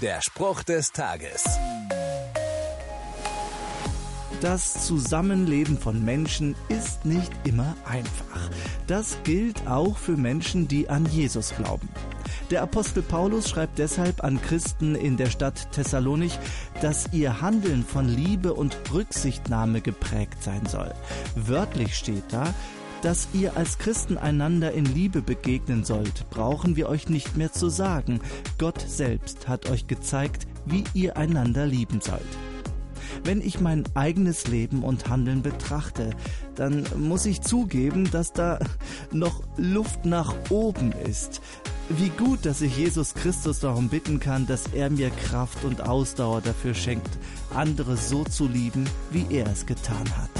Der Spruch des Tages. Das Zusammenleben von Menschen ist nicht immer einfach. Das gilt auch für Menschen, die an Jesus glauben. Der Apostel Paulus schreibt deshalb an Christen in der Stadt Thessalonich, dass ihr Handeln von Liebe und Rücksichtnahme geprägt sein soll. Wörtlich steht da, dass ihr als Christen einander in Liebe begegnen sollt, brauchen wir euch nicht mehr zu sagen. Gott selbst hat euch gezeigt, wie ihr einander lieben sollt. Wenn ich mein eigenes Leben und Handeln betrachte, dann muss ich zugeben, dass da noch Luft nach oben ist. Wie gut, dass ich Jesus Christus darum bitten kann, dass er mir Kraft und Ausdauer dafür schenkt, andere so zu lieben, wie er es getan hat.